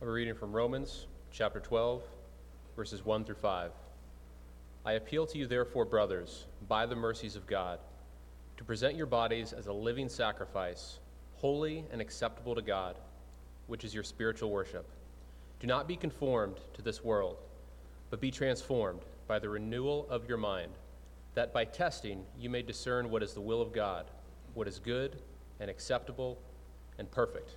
A reading from Romans chapter 12, verses 1 through 5. I appeal to you, therefore, brothers, by the mercies of God, to present your bodies as a living sacrifice, holy and acceptable to God, which is your spiritual worship. Do not be conformed to this world, but be transformed by the renewal of your mind, that by testing you may discern what is the will of God, what is good and acceptable and perfect.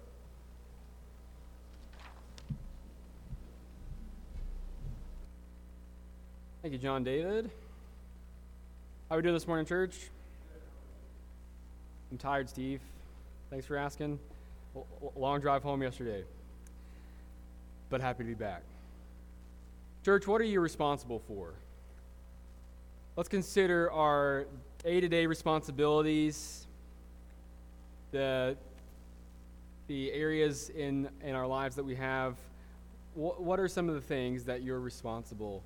Thank you, John David. How are we doing this morning, church? I'm tired, Steve. Thanks for asking. long drive home yesterday, but happy to be back. Church, what are you responsible for? Let's consider our day to day responsibilities, the, the areas in, in our lives that we have. What, what are some of the things that you're responsible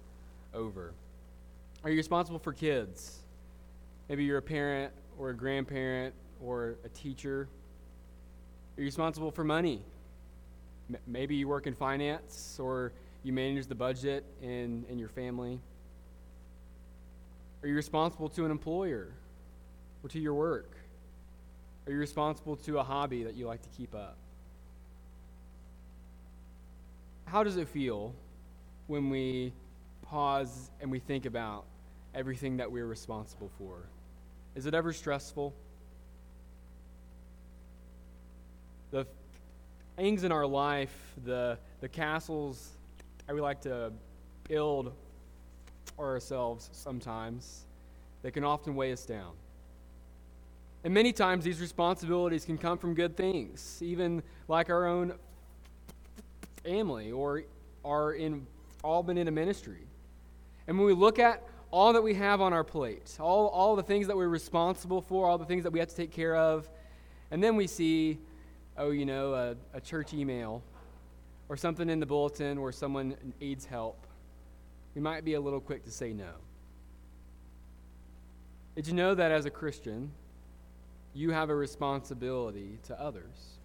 over? Are you responsible for kids? Maybe you're a parent or a grandparent or a teacher. Are you responsible for money? M- maybe you work in finance or you manage the budget in, in your family. Are you responsible to an employer or to your work? Are you responsible to a hobby that you like to keep up? How does it feel when we pause and we think about everything that we're responsible for? Is it ever stressful? The things in our life, the, the castles that we like to build for ourselves sometimes, they can often weigh us down. And many times these responsibilities can come from good things, even like our own family or our involvement in a ministry. And when we look at all that we have on our plate, all, all the things that we're responsible for, all the things that we have to take care of, and then we see, oh, you know, a, a church email or something in the bulletin where someone needs help, we might be a little quick to say no. Did you know that as a Christian, you have a responsibility to others?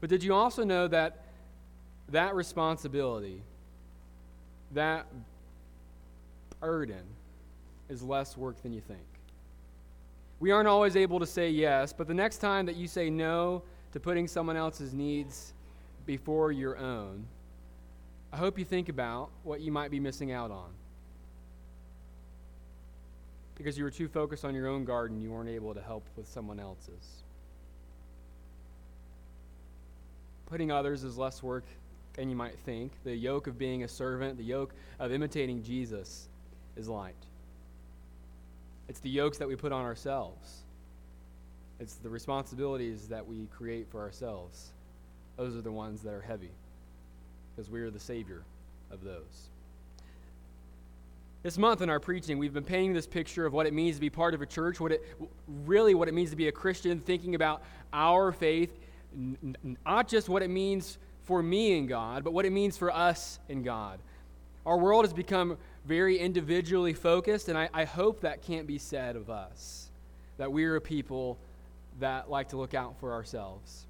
But did you also know that that responsibility, that burden is less work than you think. We aren't always able to say yes, but the next time that you say no to putting someone else's needs before your own, I hope you think about what you might be missing out on. Because you were too focused on your own garden, you weren't able to help with someone else's. Putting others is less work than you might think. The yoke of being a servant, the yoke of imitating Jesus is light. It's the yokes that we put on ourselves, it's the responsibilities that we create for ourselves. Those are the ones that are heavy because we are the Savior of those. This month in our preaching, we've been painting this picture of what it means to be part of a church, what it really what it means to be a Christian, thinking about our faith, not just what it means for me in God, but what it means for us in God. Our world has become very individually focused, and I, I hope that can't be said of us, that we're a people that like to look out for ourselves.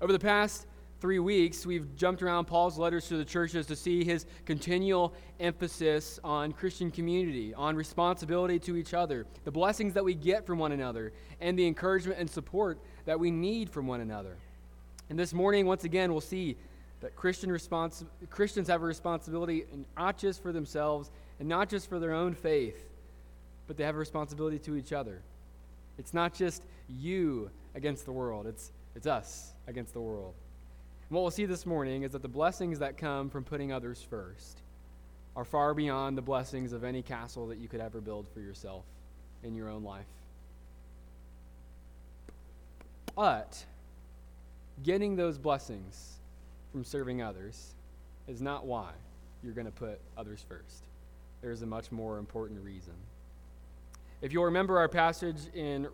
Over the past three weeks, we've jumped around Paul's letters to the churches to see his continual emphasis on Christian community, on responsibility to each other, the blessings that we get from one another, and the encouragement and support that we need from one another. And this morning, once again, we'll see that Christian respons- Christians have a responsibility not just for themselves and not just for their own faith, but they have a responsibility to each other. It's not just you against the world, it's, it's us against the world. And what we'll see this morning is that the blessings that come from putting others first are far beyond the blessings of any castle that you could ever build for yourself in your own life. But getting those blessings from serving others is not why you're going to put others first. there's a much more important reason. If you'll remember our passage in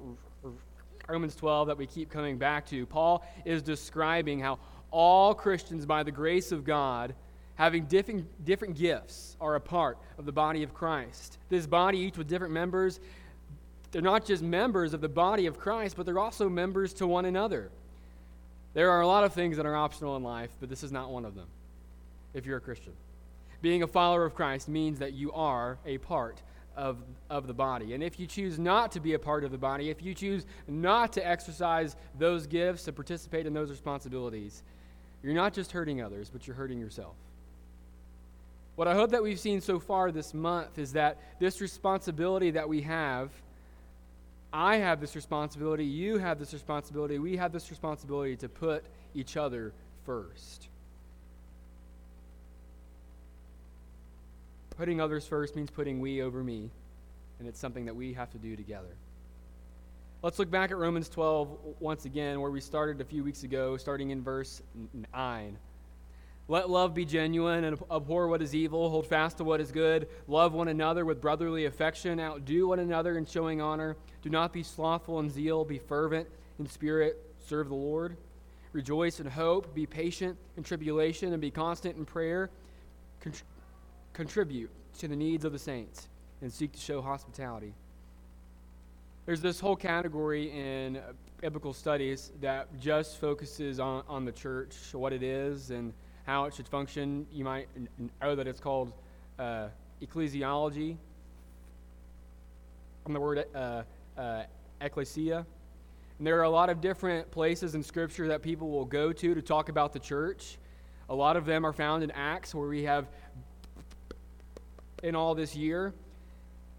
Romans 12 that we keep coming back to, Paul is describing how all Christians, by the grace of God, having different, different gifts, are a part of the body of Christ. This body, each with different members, they're not just members of the body of Christ, but they're also members to one another. There are a lot of things that are optional in life, but this is not one of them if you're a Christian. Being a follower of Christ means that you are a part of, of the body. And if you choose not to be a part of the body, if you choose not to exercise those gifts, to participate in those responsibilities, you're not just hurting others, but you're hurting yourself. What I hope that we've seen so far this month is that this responsibility that we have, I have this responsibility, you have this responsibility, we have this responsibility to put each other first. Putting others first means putting we over me, and it's something that we have to do together. Let's look back at Romans 12 once again, where we started a few weeks ago, starting in verse 9. Let love be genuine and abhor what is evil. Hold fast to what is good. Love one another with brotherly affection. Outdo one another in showing honor. Do not be slothful in zeal. Be fervent in spirit. Serve the Lord. Rejoice in hope. Be patient in tribulation and be constant in prayer contribute to the needs of the saints and seek to show hospitality. There's this whole category in biblical studies that just focuses on, on the church, what it is, and how it should function. You might know that it's called uh, ecclesiology, from the word uh, uh, ecclesia. And there are a lot of different places in Scripture that people will go to to talk about the church. A lot of them are found in Acts, where we have in all this year.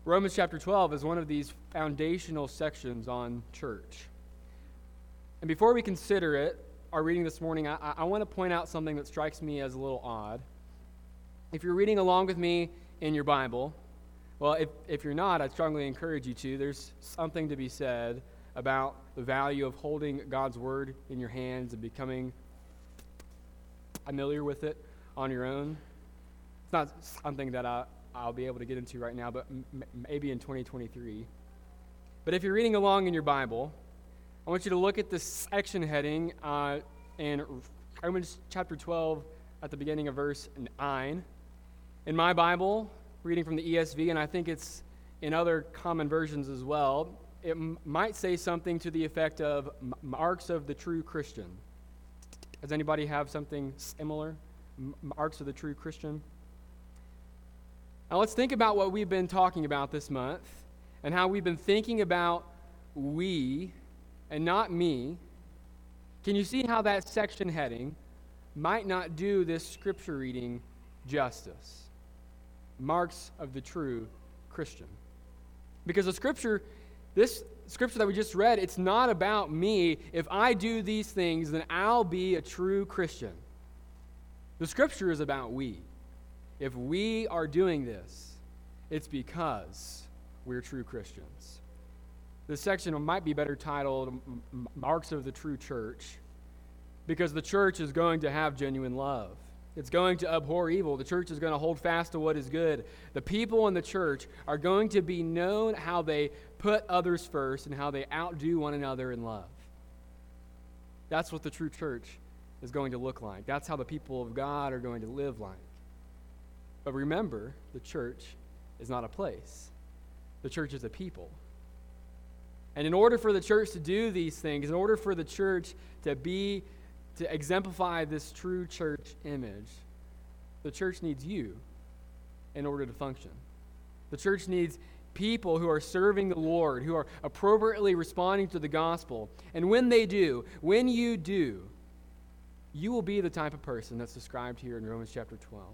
Romans chapter 12 is one of these foundational sections on church. And before we consider it, our reading this morning, I, I want to point out something that strikes me as a little odd. If you're reading along with me in your Bible, well, if, if you're not, I'd strongly encourage you to. There's something to be said about the value of holding God's Word in your hands and becoming familiar with it on your own. It's not something that I, I'll be able to get into right now, but m- maybe in 2023. But if you're reading along in your Bible, I want you to look at this section heading uh, in Romans chapter 12 at the beginning of verse 9. In my Bible, reading from the ESV, and I think it's in other common versions as well, it m- might say something to the effect of marks of the true Christian. Does anybody have something similar? Marks of the true Christian? Now, let's think about what we've been talking about this month and how we've been thinking about we and not me. Can you see how that section heading might not do this scripture reading justice? Marks of the true Christian. Because the scripture, this scripture that we just read, it's not about me. If I do these things, then I'll be a true Christian. The scripture is about we. If we are doing this, it's because we're true Christians. This section might be better titled Marks of the True Church because the church is going to have genuine love. It's going to abhor evil. The church is going to hold fast to what is good. The people in the church are going to be known how they put others first and how they outdo one another in love. That's what the true church is going to look like. That's how the people of God are going to live like. But remember, the church is not a place, the church is a people. And in order for the church to do these things, in order for the church to be, to exemplify this true church image, the church needs you in order to function. The church needs people who are serving the Lord, who are appropriately responding to the gospel. And when they do, when you do, you will be the type of person that's described here in Romans chapter 12.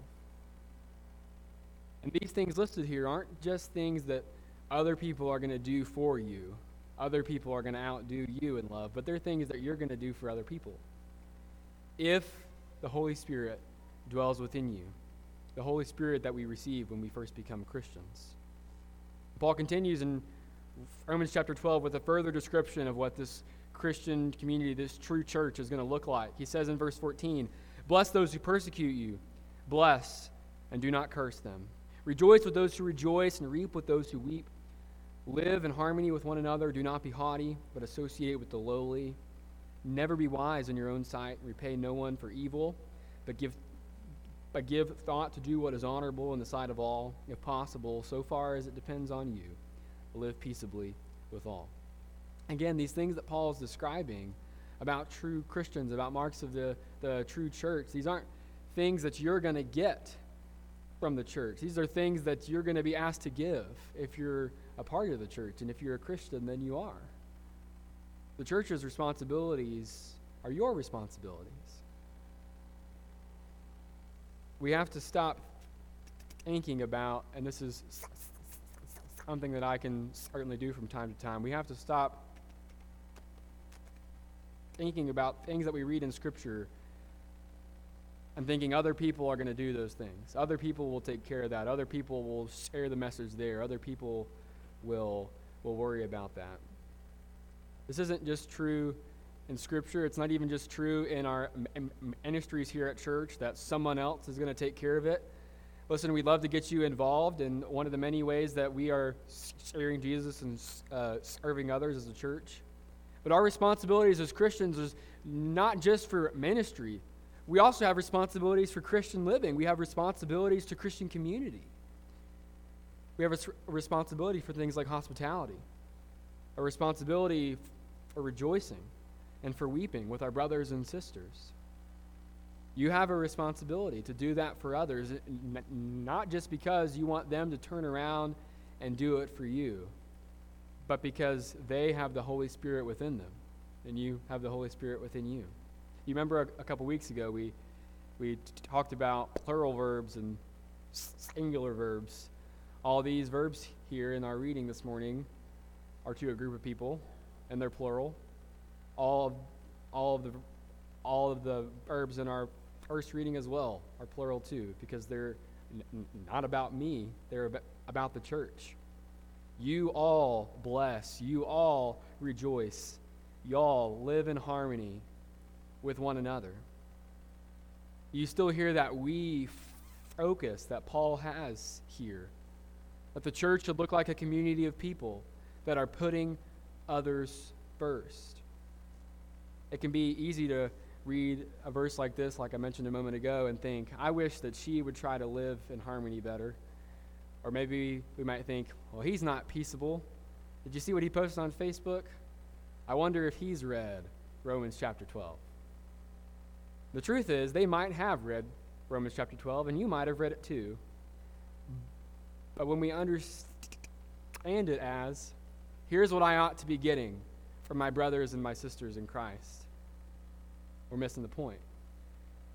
And these things listed here aren't just things that other people are going to do for you, other people are going to outdo you in love, but they're things that you're going to do for other people. If the Holy Spirit dwells within you, the Holy Spirit that we receive when we first become Christians. Paul continues in Romans chapter 12 with a further description of what this Christian community, this true church, is going to look like. He says in verse 14, Bless those who persecute you, bless and do not curse them. Rejoice with those who rejoice, and reap with those who weep. Live in harmony with one another. Do not be haughty, but associate with the lowly. Never be wise in your own sight. Repay no one for evil, but give, but give thought to do what is honorable in the sight of all, if possible, so far as it depends on you. Live peaceably with all. Again, these things that Paul is describing about true Christians, about marks of the, the true church, these aren't things that you're going to get from the church. These are things that you're going to be asked to give if you're a part of the church. And if you're a Christian, then you are. The church's responsibilities are your responsibilities. We have to stop thinking about, and this is something that I can certainly do from time to time, we have to stop thinking about things that we read in Scripture and thinking other people are going to do those things. Other people will take care of that. Other people will share the message there. Other people will, will worry about that. This isn't just true in Scripture. It's not even just true in our ministries here at church that someone else is going to take care of it. Listen, we'd love to get you involved in one of the many ways that we are sharing Jesus and uh, serving others as a church. But our responsibilities as Christians is not just for ministry. We also have responsibilities for Christian living. We have responsibilities to Christian community. We have a responsibility for things like hospitality, a responsibility for rejoicing and for weeping with our brothers and sisters. You have a responsibility to do that for others, eh, not just because you want them to turn around and do it for you, but because they have the Holy Spirit within them, and you have the Holy Spirit within you. You remember a, a couple weeks ago we we t- talked about plural verbs and singular verbs. All these verbs here in our reading this morning are to a group of people and they're plural. All of, all of the all of the verbs in our first reading as well are plural too, because they're n- not about me; they're ab- about the church. You all bless. You all rejoice. Y'all live in harmony with one another. You still hear that we focus that Paul has here. That the church should look like a community of people that are putting others first. It can be easy to read a verse like this, like I mentioned a moment ago, and think, I wish that she would try to live in harmony better. Or maybe we might think, well, he's not peaceable. Did you see what he posted on Facebook? I wonder if he's read Romans chapter 12. The truth is, they might have read Romans chapter 12, and you might have read it too. But when we understand it as Here's what I ought to be getting from my brothers and my sisters in Christ. We're missing the point.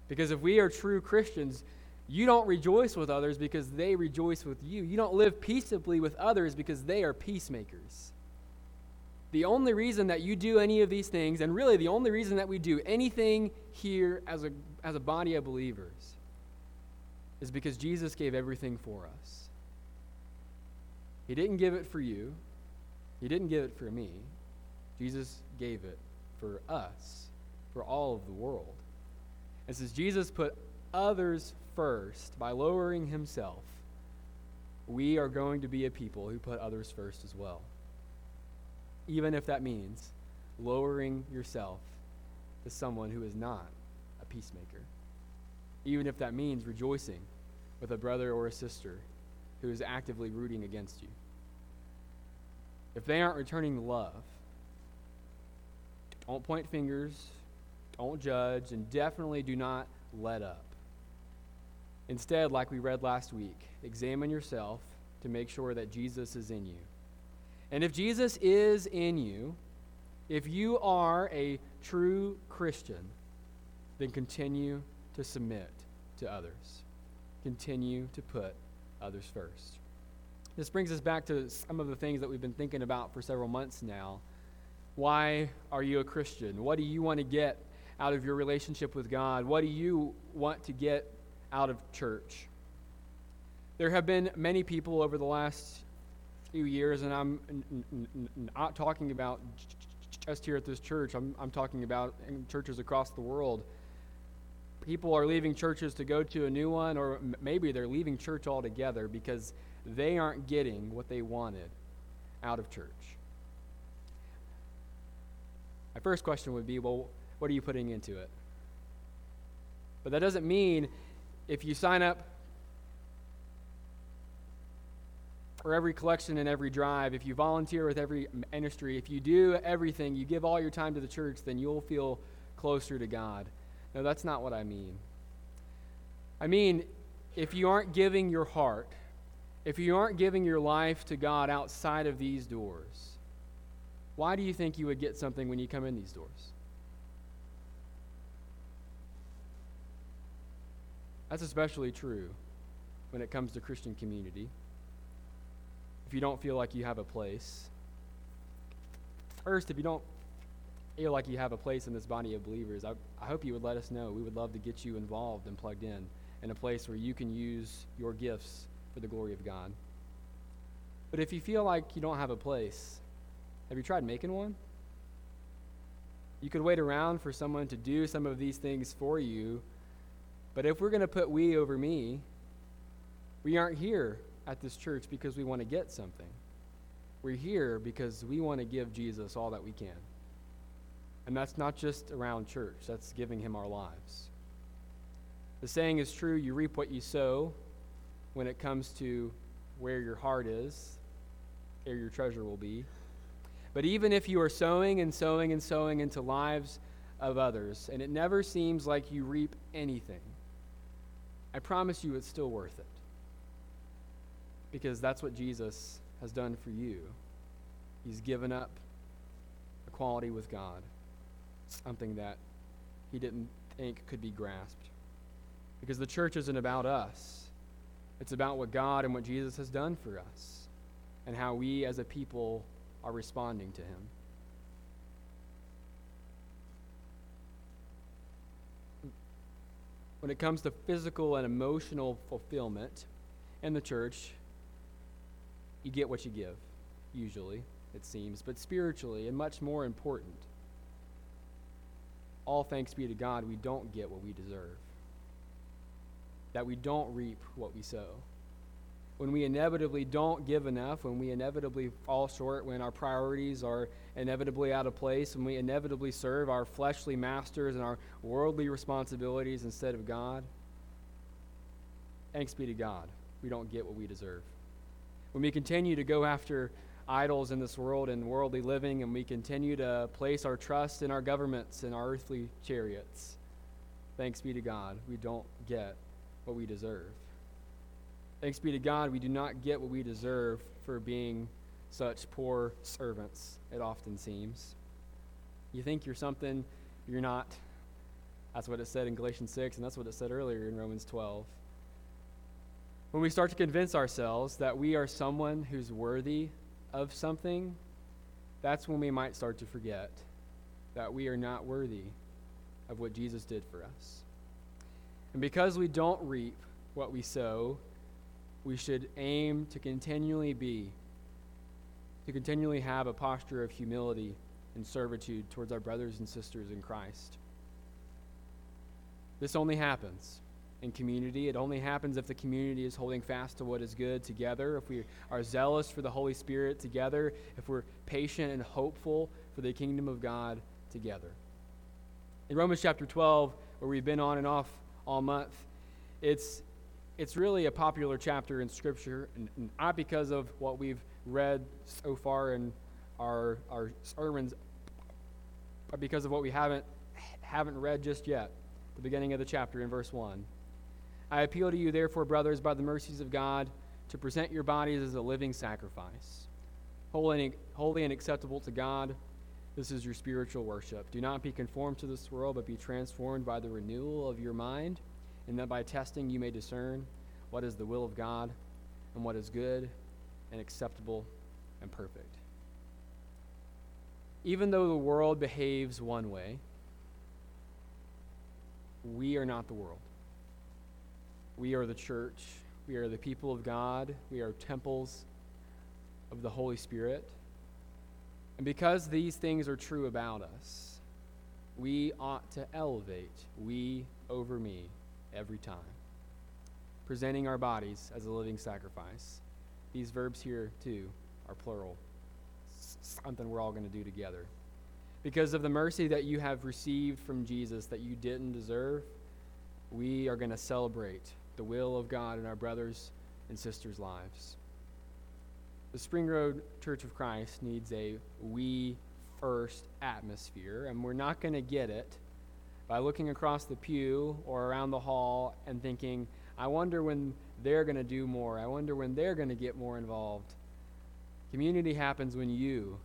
Because if we are true Christians, you don't rejoice with others because they rejoice with you. You don't live peaceably with others because they are peacemakers. The only reason that you do any of these things, and really the only reason that we do anything here as a, as a body of believers, is because Jesus gave everything for us. He didn't give it for you, he didn't give it for me. Jesus gave it for us, for all of the world. And since Jesus put others first by lowering himself, we are going to be a people who put others first as well. Even if that means lowering yourself to someone who is not a peacemaker. Even if that means rejoicing with a brother or a sister who is actively rooting against you if they aren't returning love, don't point fingers, don't judge, and definitely do not let up. Instead, like we read last week, examine yourself to make sure that Jesus is in you. And if Jesus is in you, if you are a true Christian, then continue to submit to others. Continue to put others first. This brings us back to some of the things that we've been thinking about for several months now. Why are you a Christian? What do you want to get out of your relationship with God? What do you want to get out of church? There have been many people over the last few years, and I'm not talking about just here at this church, I'm, I'm talking about churches across the world, people are leaving churches to go to a new one, or maybe they're leaving church altogether because they aren't getting what they wanted out of church. My first question would be well, what are you putting into it? But that doesn't mean if you sign up for every collection and every drive, if you volunteer with every ministry, if you do everything, you give all your time to the church, then you'll feel closer to God. No, that's not what I mean. I mean, if you aren't giving your heart, if you aren't giving your life to God outside of these doors, why do you think you would get something when you come in these doors? That's especially true when it comes to Christian community. If you don't feel like you have a place, first, if you don't feel like you have a place in this body of believers, I, I hope you would let us know. We would love to get you involved and plugged in in a place where you can use your gifts for the glory of God. But if you feel like you don't have a place, have you tried making one? You could wait around for someone to do some of these things for you, but if we're going to put we over me, we aren't here at this church because we want to get something. We're here because we want to give Jesus all that we can. And that's not just around church, that's giving him our lives. The saying is true you reap what you sow when it comes to where your heart is, there your treasure will be. But even if you are sowing and sowing and sowing into lives of others, and it never seems like you reap anything, I promise you it's still worth it. Because that's what Jesus has done for you. He's given up equality with God, something that he didn't think could be grasped. Because the church isn't about us, it's about what God and what Jesus has done for us, and how we as a people are responding to him. When it comes to physical and emotional fulfillment in the church, you get what you give, usually, it seems. But spiritually, and much more important, all thanks be to God, we don't get what we deserve. That we don't reap what we sow when we inevitably don't give enough, when we inevitably fall short, when our priorities are inevitably out of place, when we inevitably serve our fleshly masters and our worldly responsibilities instead of God, thanks be to God, we don't get what we deserve. When we continue to go after idols in this world and worldly living, and we continue to place our trust in our governments and our earthly chariots, thanks be to God, we don't get what we deserve. Thanks be to God, we do not get what we deserve for being such poor servants, it often seems. You think you're something, you're not. That's what it said in Galatians 6, and that's what it said earlier in Romans 12. When we start to convince ourselves that we are someone who's worthy of something, that's when we might start to forget that we are not worthy of what Jesus did for us. And because we don't reap what we sow, we should aim to continually be, to continually have a posture of humility and servitude towards our brothers and sisters in Christ. This only happens in community. It only happens if the community is holding fast to what is good together, if we are zealous for the Holy Spirit together, if we're patient and hopeful for the kingdom of God together. In Romans chapter 12, where we've been on and off all month, it's it's really a popular chapter in Scripture, and not because of what we've read so far in our, our sermons, but because of what we haven't, haven't read just yet. The beginning of the chapter in verse 1. I appeal to you, therefore, brothers, by the mercies of God, to present your bodies as a living sacrifice, holy, holy and acceptable to God. This is your spiritual worship. Do not be conformed to this world, but be transformed by the renewal of your mind and that by testing you may discern what is the will of God and what is good and acceptable and perfect. Even though the world behaves one way, we are not the world. We are the church. We are the people of God. We are temples of the Holy Spirit. And because these things are true about us, we ought to elevate we over me every time. Presenting our bodies as a living sacrifice. These verbs here, too, are plural. something we're all going to do together. Because of the mercy that you have received from Jesus that you didn't deserve, we are going to celebrate the will of God in our brothers and sisters' lives. The Spring Road Church of Christ needs a we first atmosphere, and we're not going to get it by looking across the pew or around the hall and thinking, I wonder when they're going to do more. I wonder when they're going to get more involved. Community happens when you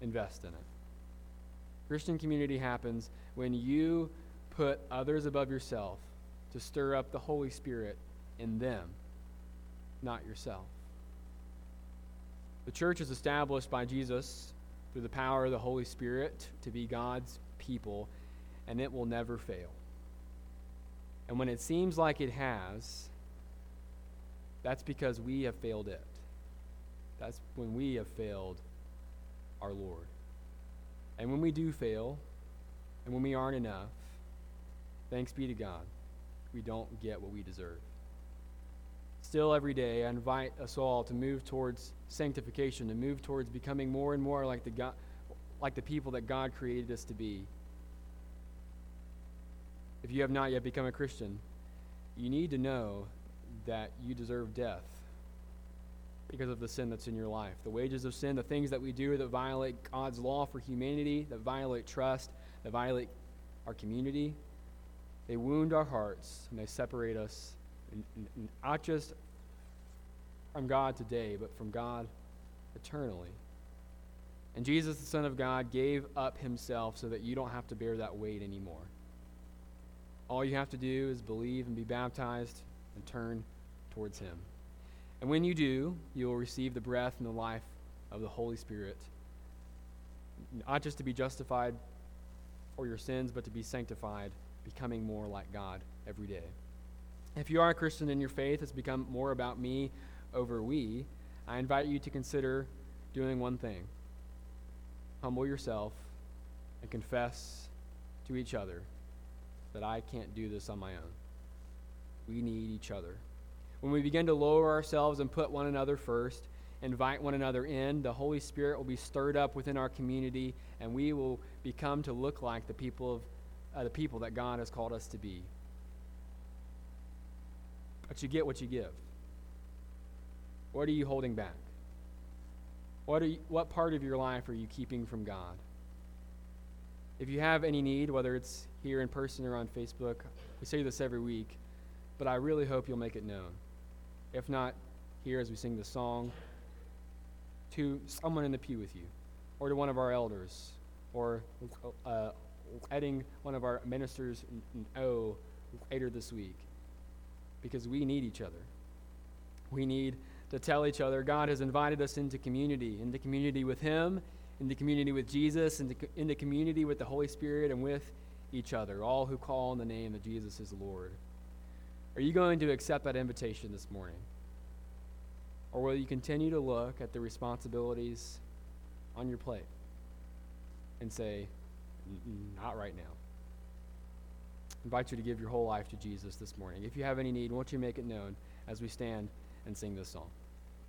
invest in it. Christian community happens when you put others above yourself to stir up the Holy Spirit in them, not yourself. The church is established by Jesus through the power of the Holy Spirit to be God's people, and it will never fail. And when it seems like it has, that's because we have failed it. That's when we have failed our Lord. And when we do fail, and when we aren't enough, thanks be to God, we don't get what we deserve. Still, every day, I invite us all to move towards sanctification, to move towards becoming more and more like the, God, like the people that God created us to be. If you have not yet become a Christian, you need to know that you deserve death because of the sin that's in your life. The wages of sin, the things that we do that violate God's law for humanity, that violate trust, that violate our community, they wound our hearts and they separate us not just from God today, but from God eternally. And Jesus, the Son of God, gave up himself so that you don't have to bear that weight anymore. All you have to do is believe and be baptized and turn towards him. And when you do, you will receive the breath and the life of the Holy Spirit, not just to be justified for your sins, but to be sanctified, becoming more like God every day. If you are a Christian in your faith, it's become more about me over we. I invite you to consider doing one thing humble yourself and confess to each other that I can't do this on my own. We need each other. When we begin to lower ourselves and put one another first, invite one another in, the Holy Spirit will be stirred up within our community, and we will become to look like the people of uh, the people that God has called us to be. But you get what you give. What are you holding back? What, are you, what part of your life are you keeping from God? If you have any need, whether it's here in person or on Facebook, we say this every week, but I really hope you'll make it known. If not, here as we sing the song, to someone in the pew with you, or to one of our elders, or uh, adding one of our ministers, oh, later this week because we need each other. We need to tell each other God has invited us into community, into community with Him, into community with Jesus, into, into community with the Holy Spirit, and with each other, all who call on the name of Jesus is Lord. Are you going to accept that invitation this morning? Or will you continue to look at the responsibilities on your plate and say, not right now? Invite you to give your whole life to Jesus this morning. If you have any need, won't you make it known as we stand and sing this song?